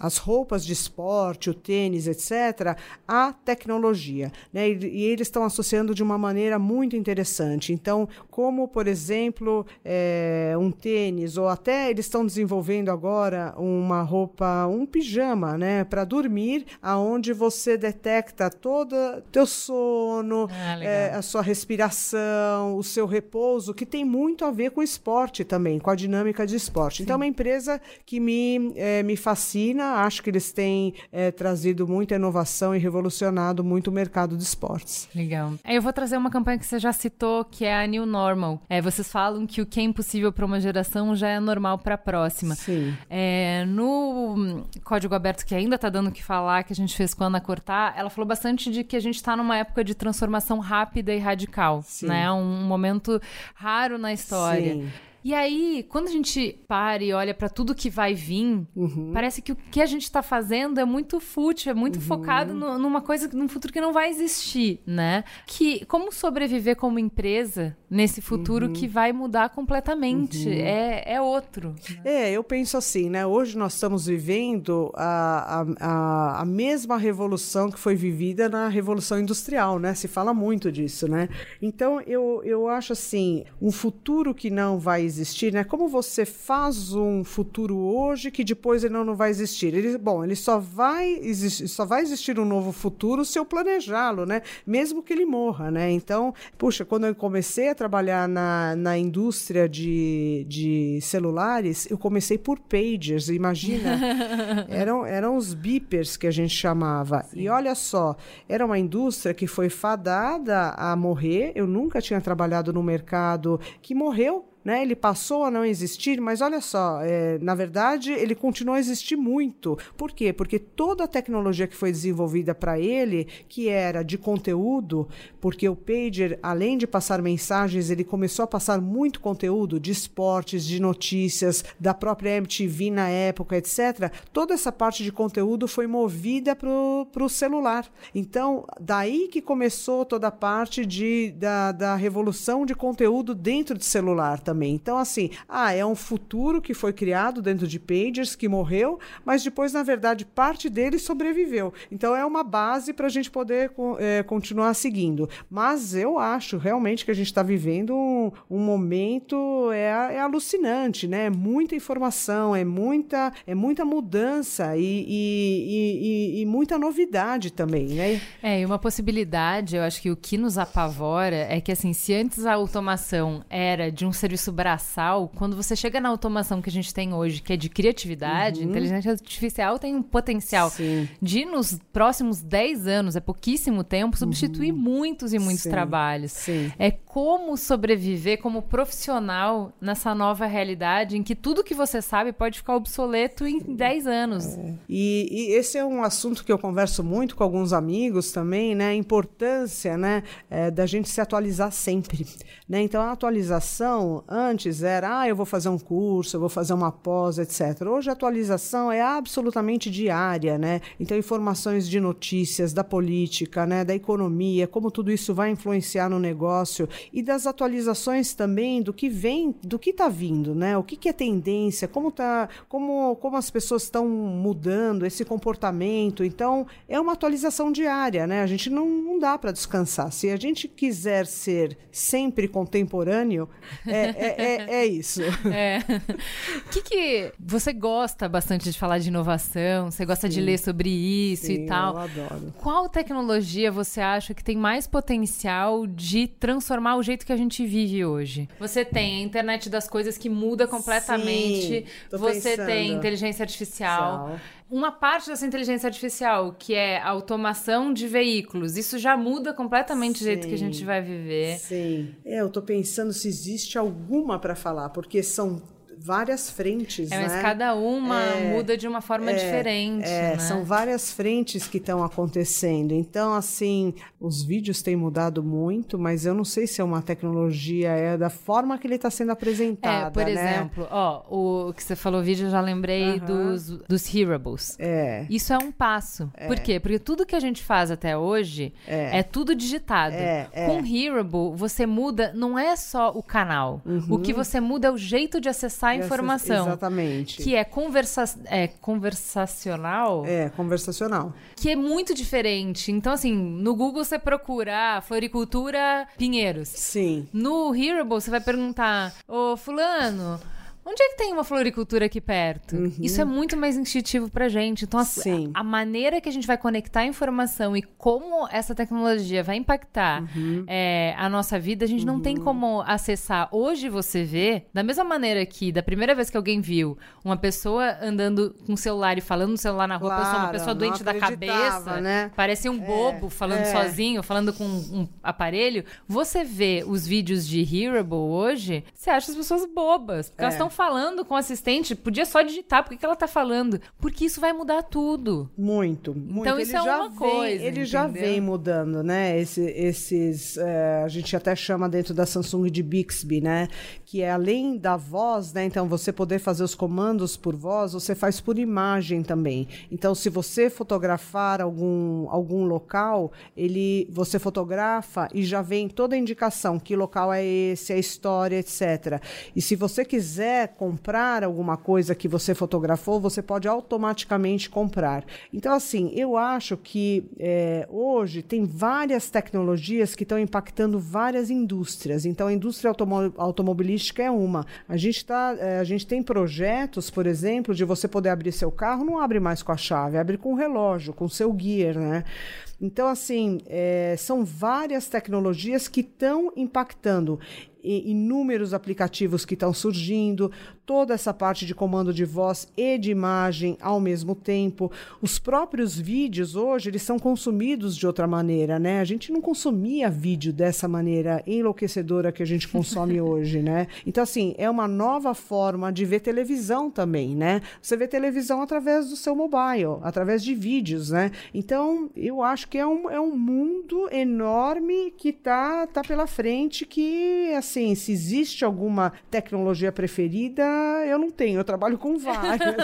as roupas de esporte, o tênis, etc, à tecnologia, né? E, e eles estão associando de uma maneira muito interessante interessante. Então, como, por exemplo, é, um tênis, ou até eles estão desenvolvendo agora uma roupa, um pijama, né, para dormir, aonde você detecta todo teu sono, ah, é, a sua respiração, o seu repouso, que tem muito a ver com esporte também, com a dinâmica de esporte. Sim. Então, é uma empresa que me, é, me fascina, acho que eles têm é, trazido muita inovação e revolucionado muito o mercado de esportes. Legal. Eu vou trazer uma campanha que você já citou citou, que é a New Normal. É, vocês falam que o que é impossível para uma geração já é normal para a próxima. Sim. É, no Código Aberto, que ainda está dando o que falar, que a gente fez com a Ana Cortar, ela falou bastante de que a gente está numa época de transformação rápida e radical. Sim. Né? Um momento raro na história. Sim. E aí, quando a gente para e olha para tudo que vai vir, uhum. parece que o que a gente está fazendo é muito fútil, é muito uhum. focado no, numa coisa, num futuro que não vai existir, né? Que como sobreviver como empresa nesse futuro uhum. que vai mudar completamente? Uhum. É, é outro. Né? É, eu penso assim, né? Hoje nós estamos vivendo a, a, a mesma revolução que foi vivida na Revolução Industrial, né? Se fala muito disso, né? Então, eu, eu acho assim, um futuro que não vai existir né? Como você faz um futuro hoje que depois ele não, não vai existir? Ele, bom, ele só vai existir, só vai existir um novo futuro se eu planejá-lo, né? Mesmo que ele morra, né? Então, puxa, quando eu comecei a trabalhar na, na indústria de, de celulares, eu comecei por pagers, imagina? eram, eram os beepers que a gente chamava. Sim. E olha só, era uma indústria que foi fadada a morrer. Eu nunca tinha trabalhado no mercado que morreu né? Ele passou a não existir, mas olha só, é, na verdade ele continuou a existir muito. Por quê? Porque toda a tecnologia que foi desenvolvida para ele, que era de conteúdo, porque o pager, além de passar mensagens, ele começou a passar muito conteúdo de esportes, de notícias, da própria MTV na época, etc. Toda essa parte de conteúdo foi movida para o celular. Então, daí que começou toda a parte de, da, da revolução de conteúdo dentro de celular também também. Então, assim, ah, é um futuro que foi criado dentro de pagers, que morreu, mas depois, na verdade, parte dele sobreviveu. Então, é uma base para a gente poder é, continuar seguindo. Mas eu acho realmente que a gente está vivendo um, um momento é, é, alucinante, né? É muita informação, é muita, é muita mudança e, e, e, e muita novidade também, né? É, e uma possibilidade, eu acho que o que nos apavora é que, assim, se antes a automação era de um serviço braçal, quando você chega na automação que a gente tem hoje, que é de criatividade, uhum. inteligência artificial tem um potencial Sim. de, nos próximos 10 anos, é pouquíssimo tempo, substituir uhum. muitos e muitos Sim. trabalhos. Sim. É como sobreviver como profissional nessa nova realidade em que tudo que você sabe pode ficar obsoleto em 10 anos. É. E, e, esse é um assunto que eu converso muito com alguns amigos também, né? A importância né, é, da gente se atualizar sempre. Né? Então, a atualização antes era, ah, eu vou fazer um curso, eu vou fazer uma pós, etc. Hoje a atualização é absolutamente diária, né? Então, informações de notícias, da política, né, da economia, como tudo isso vai influenciar no negócio e das atualizações também do que vem, do que está vindo, né? O que, que, é tendência, como tá, como, como as pessoas estão mudando esse comportamento. Então, é uma atualização diária, né? A gente não, não dá para descansar. Se a gente quiser ser sempre contemporâneo, é, é, é, é isso. É. O que, que você gosta bastante de falar de inovação? Você gosta Sim. de ler sobre isso Sim, e tal? Eu adoro. Qual tecnologia você acha que tem mais potencial de transformar o jeito que a gente vive hoje? Você tem a internet das coisas que muda completamente. Sim, você pensando. tem inteligência artificial. Uma parte dessa inteligência artificial, que é a automação de veículos, isso já muda completamente Sim. o jeito que a gente vai viver. Sim. É, eu tô pensando se existe alguma para falar, porque são várias frentes, é, mas né? cada uma é, muda de uma forma é, diferente. É, né? São várias frentes que estão acontecendo. Então, assim, os vídeos têm mudado muito, mas eu não sei se é uma tecnologia, é da forma que ele está sendo apresentado. É, por né? exemplo, ó, o que você falou vídeo, eu já lembrei dos, dos hearables. É. Isso é um passo. É. Por quê? Porque tudo que a gente faz até hoje é, é tudo digitado. Com hearable, você muda, não é só o canal. Uhum. O que você muda é o jeito de acessar informação. Exatamente. Que é, conversa é conversacional. É, conversacional. Que é muito diferente. Então, assim, no Google você procura floricultura Pinheiros. Sim. No Hearable você vai perguntar, ô fulano... Onde é que tem uma floricultura aqui perto? Uhum. Isso é muito mais instintivo pra gente. Então, a, a, maneira que a gente vai conectar a informação e como essa tecnologia vai impactar uhum. é, a nossa vida, a gente não tem uhum. como acessar. Hoje você vê, da mesma maneira que da primeira vez que alguém viu uma pessoa andando com o celular e falando no celular na rua, claro, pessoa, uma pessoa doente da cabeça, né? parecia um bobo é, falando é. sozinho, falando com um aparelho. Você vê os vídeos de Hearable hoje, você acha as pessoas bobas, porque elas estão é falando com o assistente, podia só digitar, por que, ela tá falando? Porque isso vai mudar tudo. Muito, muito. Então isso ele é uma vem, coisa. Ele entendeu? já vem mudando, né? Esse, esses. É, a gente até chama dentro da Samsung de Bixby, né? Que é além da voz, né? Então você poder fazer os comandos por voz, você faz por imagem também. Então, se você fotografar algum, algum local, ele você fotografa e já vem toda a indicação que local é esse, a história, etc. E se você quiser comprar alguma coisa que você fotografou, você pode automaticamente comprar. Então, assim, eu acho que é, hoje tem várias tecnologias que estão impactando várias indústrias. Então, a indústria automobilística é uma. A gente, tá, é, a gente tem projetos, por exemplo, de você poder abrir seu carro, não abre mais com a chave, abre com o relógio, com o seu gear, né? Então, assim, é, são várias tecnologias que estão impactando inúmeros aplicativos que estão surgindo, toda essa parte de comando de voz e de imagem ao mesmo tempo. Os próprios vídeos hoje, eles são consumidos de outra maneira, né? A gente não consumia vídeo dessa maneira enlouquecedora que a gente consome hoje, né? Então, assim, é uma nova forma de ver televisão também, né? Você vê televisão através do seu mobile, através de vídeos, né? Então, eu acho que é um, é um mundo enorme que tá, tá pela frente que, assim, se existe alguma tecnologia preferida, eu não tenho, eu trabalho com várias.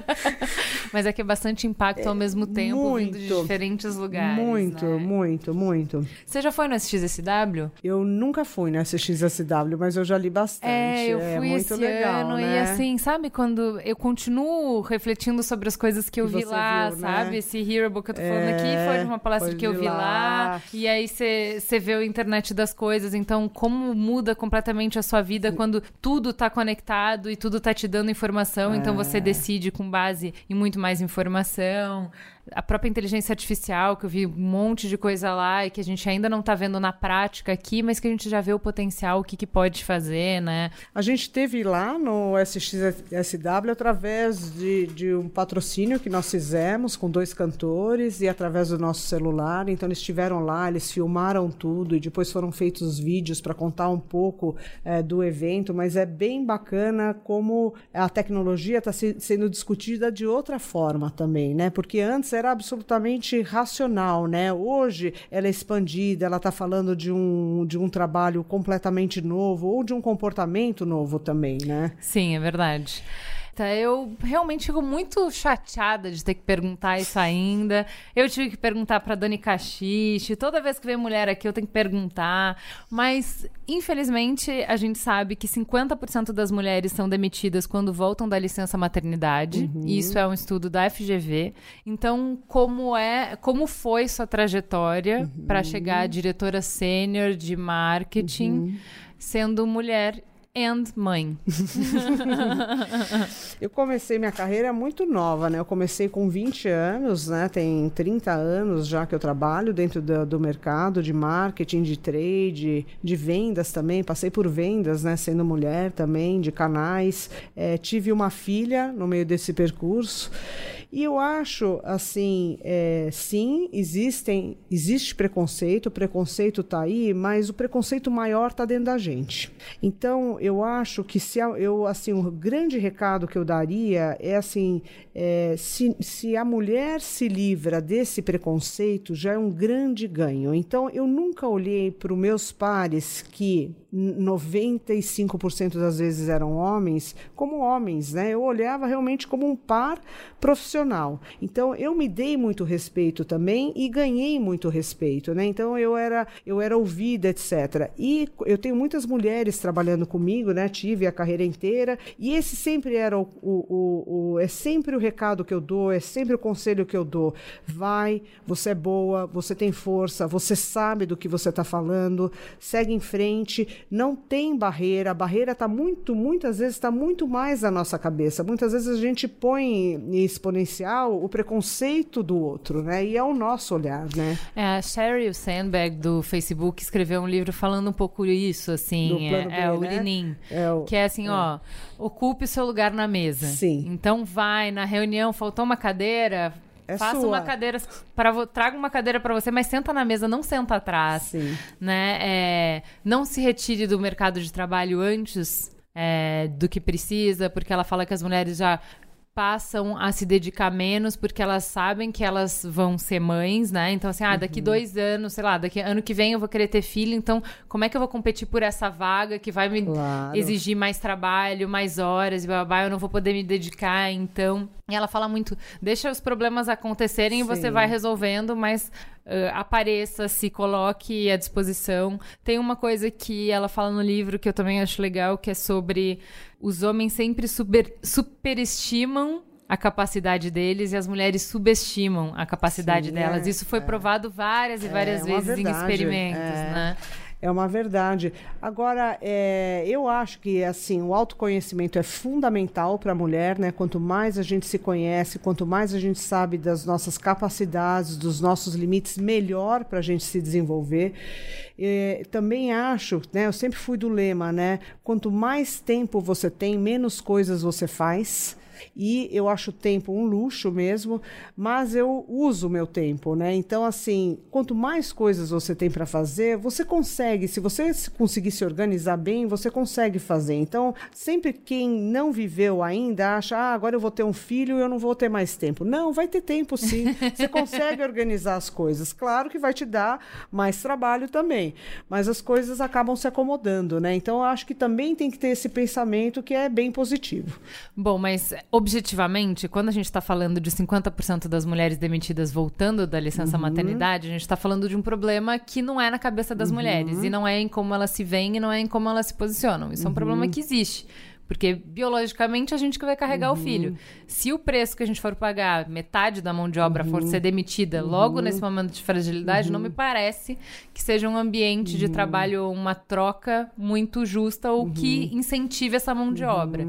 Mas é que é bastante impacto ao mesmo tempo, muito. vindo de diferentes lugares. muito, né? muito, muito. Você já foi no SXSW? Eu nunca fui na SXSW, mas eu já li bastante. É, eu fui muito esse legal, ano né? e assim, sabe quando eu continuo refletindo sobre as coisas que eu Que vi lá, viu, né? sabe? Esse Hero Book que eu tô falando É, aqui foi de uma palestra foi que eu vi lá. lá. E aí você vê a internet das coisas, então como muda completamente a sua vida quando tudo tá conectado e tudo tá te dando informação, então É. você decide com base em muito mais informação. A própria inteligência artificial, que eu vi um monte de coisa lá e que a gente ainda não tá vendo na prática aqui, mas que a gente já vê o potencial, o que, que pode fazer, né? A gente teve lá no SXSW através de, de um patrocínio que nós fizemos com dois cantores e através do nosso celular. Então eles estiveram lá, eles filmaram tudo e depois foram feitos os vídeos para contar um pouco eh, do evento. Mas é bem bacana como a tecnologia está sendo discutida de outra forma também, né? Porque antes era absolutamente racional, né? Hoje ela é expandida, ela está falando de um, de um trabalho completamente novo ou de um comportamento novo também, né? Sim, é verdade. Tá, Eu realmente fico muito chateada de ter que perguntar isso ainda. Eu tive que perguntar pra Dani Cachiche. Toda vez que vem mulher aqui, eu tenho que perguntar. Mas, infelizmente, a gente sabe que 50% das mulheres são demitidas quando voltam da licença maternidade. Isso é um estudo da FGV. Então, como é, como foi sua trajetória pra chegar a diretora sênior de marketing, sendo mulher and mãe? Eu comecei minha carreira muito nova, né? Eu comecei com 20 anos, né? Tem 30 anos já que eu trabalho dentro do, do mercado de marketing, de trade, de vendas também. Passei por vendas, né? Sendo mulher também, de canais. É, tive uma filha no meio desse percurso. E eu acho, assim, é, sim, existem, existe preconceito, o preconceito está aí, mas o preconceito maior está dentro da gente. Então, eu acho que se eu, assim, o grande recado que eu daria é assim, é, se, se a mulher se livra desse preconceito, já é um grande ganho. Então, eu nunca olhei para os meus pares que 95% das vezes eram homens, como homens, né? Eu olhava realmente como um par profissional. Então eu me dei muito respeito também e ganhei muito respeito, né? Então eu era eu era ouvida, etc. E eu tenho muitas mulheres trabalhando comigo, né? Tive a carreira inteira e esse sempre era o, o, o, o é sempre o recado que eu dou, é sempre o conselho que eu dou. Vai, você é boa, você tem força, você sabe do que você está falando, segue em frente, não tem barreira, a barreira está muito, muitas vezes está muito mais na nossa cabeça. Muitas vezes a gente põe em exponencial o preconceito do outro, né? E é o nosso olhar, né? É, a Sheryl Sandberg do Facebook escreveu um livro falando um pouco isso, assim, é, é B, o né? Lenin, É o- que é assim, ó, ocupe o seu lugar na mesa. Sim. Então vai na reunião, faltou uma cadeira, É faça sua. uma cadeira para traga uma cadeira para você, mas senta na mesa, não senta atrás, Sim. né? É, não se retire do mercado de trabalho antes é, do que precisa, porque ela fala que as mulheres já passam a se dedicar menos porque elas sabem que elas vão ser mães, né? Então, assim, ah, daqui Uhum. dois anos, sei lá, daqui ano que vem eu vou querer ter filho, então como é que eu vou competir por essa vaga que vai me Claro. exigir mais trabalho, mais horas, e babá, eu não vou poder me dedicar, então. E ela fala muito, deixa os problemas acontecerem e você Sim. vai resolvendo, mas ah, apareça, se coloque à disposição. Tem uma coisa que ela fala no livro que eu também acho legal, que é sobre os homens sempre super, superestimam a capacidade deles e as mulheres subestimam a capacidade Sim, delas. é, Isso foi provado várias e várias uma vezes em verdade, experimentos, é. né? É uma verdade. Agora, é, eu acho que assim o autoconhecimento é fundamental para a mulher, né? Quanto mais a gente se conhece, quanto mais a gente sabe das nossas capacidades, dos nossos limites, melhor para a gente se desenvolver. É, também acho, né? Eu sempre fui do lema, né? Quanto mais tempo você tem, menos coisas você faz. E eu acho o tempo um luxo mesmo, mas eu uso o meu tempo, né? Então, assim, quanto mais coisas você tem para fazer, você consegue. Se você conseguir se organizar bem, você consegue fazer. Então, sempre quem não viveu ainda acha, ah, agora eu vou ter um filho e eu não vou ter mais tempo. Não, vai ter tempo sim. Você consegue organizar as coisas. Claro que vai te dar mais trabalho também, mas as coisas acabam se acomodando, né? Então, eu acho que também tem que ter esse pensamento que é bem positivo. Bom, mas objetivamente, quando a gente está falando de 50% das mulheres demitidas voltando da licença uhum. maternidade, a gente está falando de um problema que não é na cabeça das uhum. mulheres e não é em como elas se veem e não é em como elas se posicionam. Isso uhum. é um problema uhum. que existe. Porque biologicamente a gente que vai carregar uhum. o filho. Se o preço que a gente for pagar, metade da mão de obra uhum. for ser demitida uhum. logo nesse momento de fragilidade, não me uhum. parece que seja um ambiente de uhum. trabalho, uma troca muito justa ou que uhum. incentive essa mão de obra.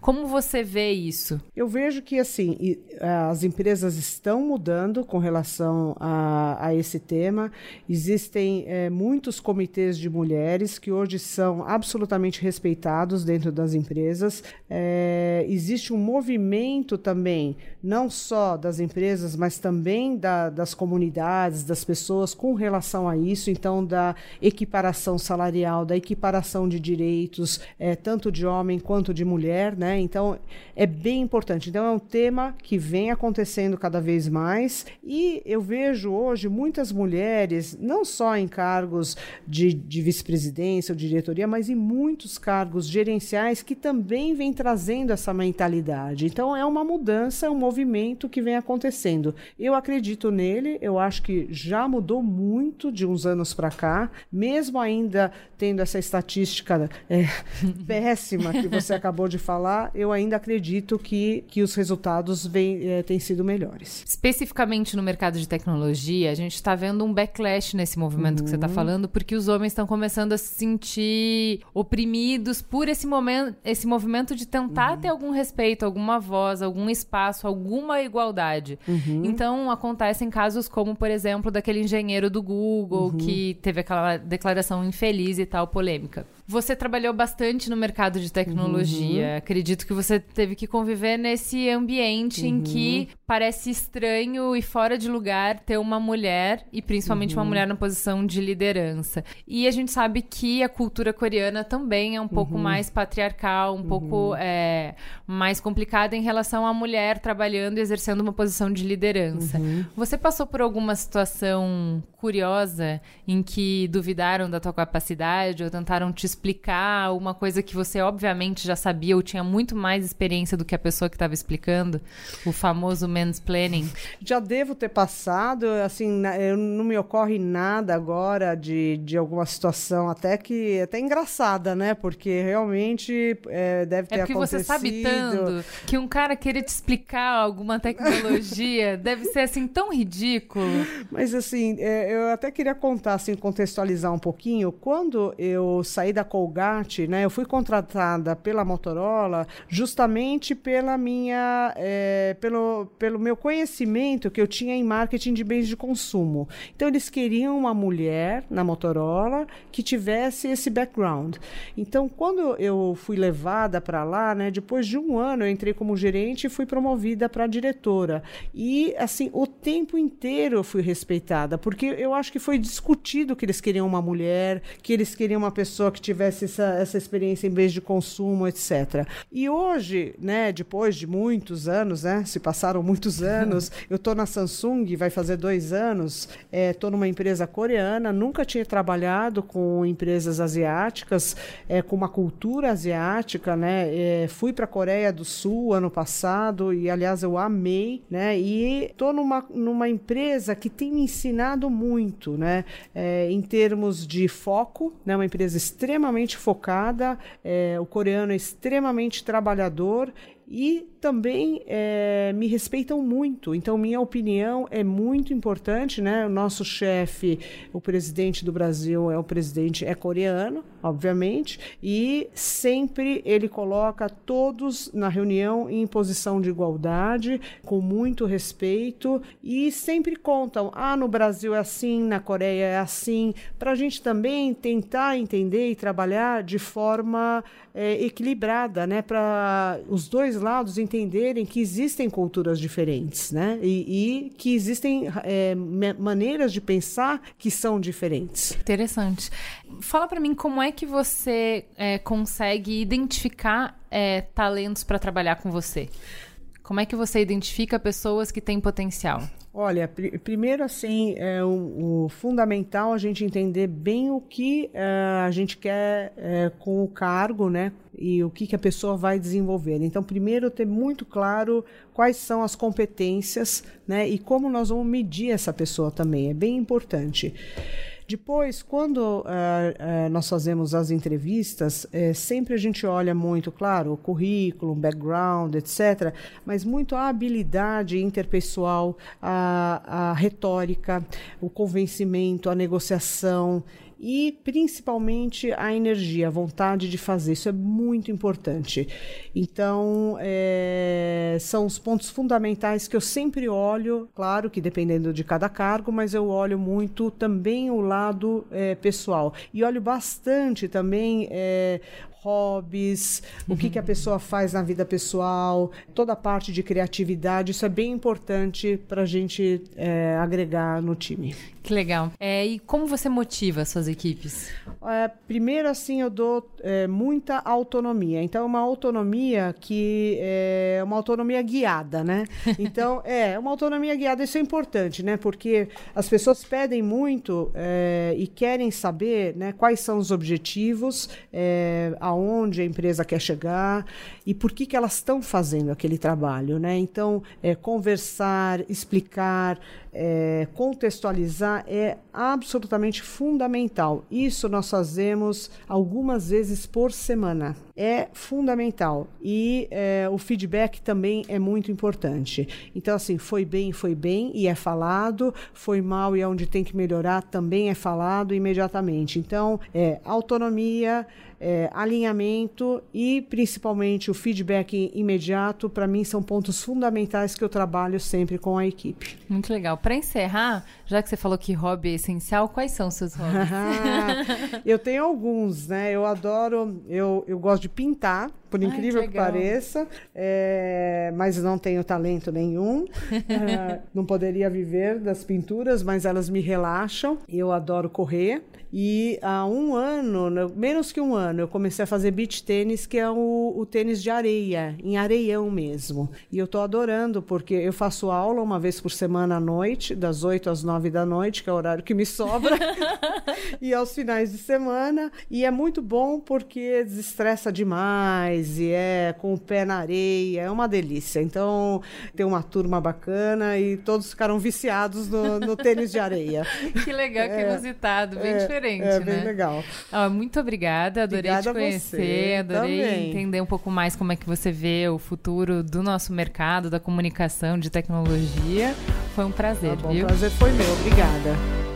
Como você vê isso? Eu vejo que assim as empresas estão mudando com relação a, a esse tema. Existem é, muitos comitês de mulheres que hoje são absolutamente respeitados dentro das empresas. É, existe um movimento também, não só das empresas, mas também da, das comunidades, das pessoas com relação a isso. Então, da equiparação salarial, da equiparação de direitos, é, tanto de homem quanto de mulher, né? Né? Então, é bem importante. Então, é um tema que vem acontecendo cada vez mais e eu vejo hoje muitas mulheres, não só em cargos de, de vice-presidência ou diretoria, mas em muitos cargos gerenciais que também vem trazendo essa mentalidade. Então, é uma mudança, um movimento que vem acontecendo. Eu acredito nele, eu acho que já mudou muito de uns anos para cá, mesmo ainda tendo essa estatística é, péssima que você acabou de falar eu ainda acredito que, que os resultados vem, é, têm sido melhores. Especificamente no mercado de tecnologia, a gente está vendo um backlash nesse movimento uhum. que você está uhum. falando, porque os homens estão começando a se sentir oprimidos por esse momento, esse movimento de tentar uhum. ter algum respeito, alguma voz, algum espaço, alguma igualdade. Uhum. Então acontecem casos como, por exemplo, daquele engenheiro do Google uhum. que teve aquela declaração infeliz e tal polêmica. Você trabalhou bastante no mercado de tecnologia. Uhum. Acredito que você teve que conviver nesse ambiente uhum. em que parece estranho e fora de lugar ter uma mulher, e principalmente uhum. uma mulher na posição de liderança. E a gente sabe que a cultura coreana também é um pouco uhum. mais patriarcal, um pouco uhum. é, mais complicada em relação à mulher trabalhando e exercendo uma posição de liderança. Uhum. Você passou por alguma situação curiosa em que duvidaram da tua capacidade ou tentaram te explicar uma coisa que você obviamente já sabia ou tinha muito mais experiência do que a pessoa que estava explicando? O famoso mansplaining? Já devo ter passado, assim, não me ocorre nada agora de, de alguma situação até que até engraçada, né? Porque realmente é, deve ter é porque acontecido. você sabe tanto que um cara querer te explicar alguma tecnologia deve ser assim tão ridículo. Mas assim, é, eu até queria contar, assim, contextualizar um pouquinho. Quando eu saí da Colgate, né? Eu fui contratada pela Motorola justamente pela minha, é, pelo, pelo meu conhecimento que eu tinha em marketing de bens de consumo. Então eles queriam uma mulher na Motorola que tivesse esse background. Então quando eu fui levada para lá, né? Depois de um ano eu entrei como gerente e fui promovida para diretora. E assim o tempo inteiro eu fui respeitada porque eu acho que foi discutido que eles queriam uma mulher, que eles queriam uma pessoa que tivesse tivesse essa, essa experiência em vez de consumo, etc. E hoje, né, depois de muitos anos, né, se passaram muitos anos, eu estou na Samsung, vai fazer dois anos, estou é, numa empresa coreana, nunca tinha trabalhado com empresas asiáticas, é, com uma cultura asiática, né, é, fui para a Coreia do Sul ano passado e, aliás, eu amei, né, e estou numa, numa empresa que tem me ensinado muito, né, é, em termos de foco, né, uma empresa extremamente extremamente focada, é, o coreano é extremamente trabalhador e também é, me respeitam muito. Então, minha opinião é muito importante, né? O nosso chefe, o presidente do Brasil, é o presidente é coreano, obviamente, e sempre ele coloca todos na reunião em posição de igualdade, com muito respeito e sempre contam: ah, no Brasil é assim, na Coreia é assim, para a gente também tentar entender e trabalhar de forma é, equilibrada, né? Para os dois lados entenderem que existem culturas diferentes, né? E, e que existem é, maneiras de pensar que são diferentes. Interessante. Fala para mim como é que você é, consegue identificar é, talentos para trabalhar com você. Como é que você identifica pessoas que têm potencial? Olha, pr primeiro assim, é o, o, fundamental a gente entender bem o que é, a gente quer é, com o cargo, né? E o que, que a pessoa vai desenvolver. Então, primeiro ter muito claro quais são as competências, né? E como nós vamos medir essa pessoa também. É bem importante. Depois, quando uh, uh, nós fazemos as entrevistas, uh, sempre a gente olha muito, claro, o currículo, background, etc., mas muito a habilidade interpessoal, a, a retórica, o convencimento, a negociação e principalmente a energia, a vontade de fazer. Isso é muito importante. Então, é, são os pontos fundamentais que eu sempre olho, claro que dependendo de cada cargo, mas eu olho muito também o lado é, pessoal. E olho bastante também é, hobbies, uhum. o que, que a pessoa faz na vida pessoal, toda a parte de criatividade. Isso é bem importante para a gente é, agregar no time. Que legal. É, e como você motiva suas equipes? É, primeiro, assim, eu dou é, muita autonomia. Então, é uma autonomia que é uma autonomia guiada, né? Então, é uma autonomia guiada. Isso é importante, né? Porque as pessoas pedem muito é, e querem saber né, quais são os objetivos, é, aonde a empresa quer chegar e por que, que elas estão fazendo aquele trabalho, né? Então, é, conversar, explicar, é, contextualizar é absolutamente fundamental. Isso nós fazemos algumas vezes por semana. É fundamental. E é, o feedback também é muito importante. Então, assim, foi bem, foi bem e é falado, foi mal e é onde tem que melhorar também é falado imediatamente. Então, é autonomia, é, alinhamento e principalmente o feedback imediato, para mim, são pontos fundamentais que eu trabalho sempre com a equipe. Muito legal. Para encerrar, já que você falou que hobby é essencial, quais são os seus hobbies? eu tenho alguns, né? Eu adoro, eu, eu gosto de pintar, por incrível Ai, que, que, pareça, é, mas não tenho talento nenhum. é, não poderia viver das pinturas, mas elas me relaxam. Eu adoro correr. E há um ano, menos que um ano, eu comecei a fazer beach tênis, que é o, o tênis de areia, em areião mesmo. E eu estou adorando, porque eu faço aula uma vez por semana à noite, das 8 às 9 da noite, que é o horário que me sobra, e aos finais de semana. E é muito bom porque desestressa demais, e é com o pé na areia, é uma delícia. Então, tem uma turma bacana e todos ficaram viciados no, no tênis de areia. Que legal, é, que inusitado, bem é, diferente, é, né? bem legal. muito obrigada, adorei Obrigada te conhecer, adorei também. entender um pouco mais como é que você vê o futuro do nosso mercado, da comunicação, de tecnologia. Foi um prazer, tá bom, viu? O prazer foi meu, obrigada.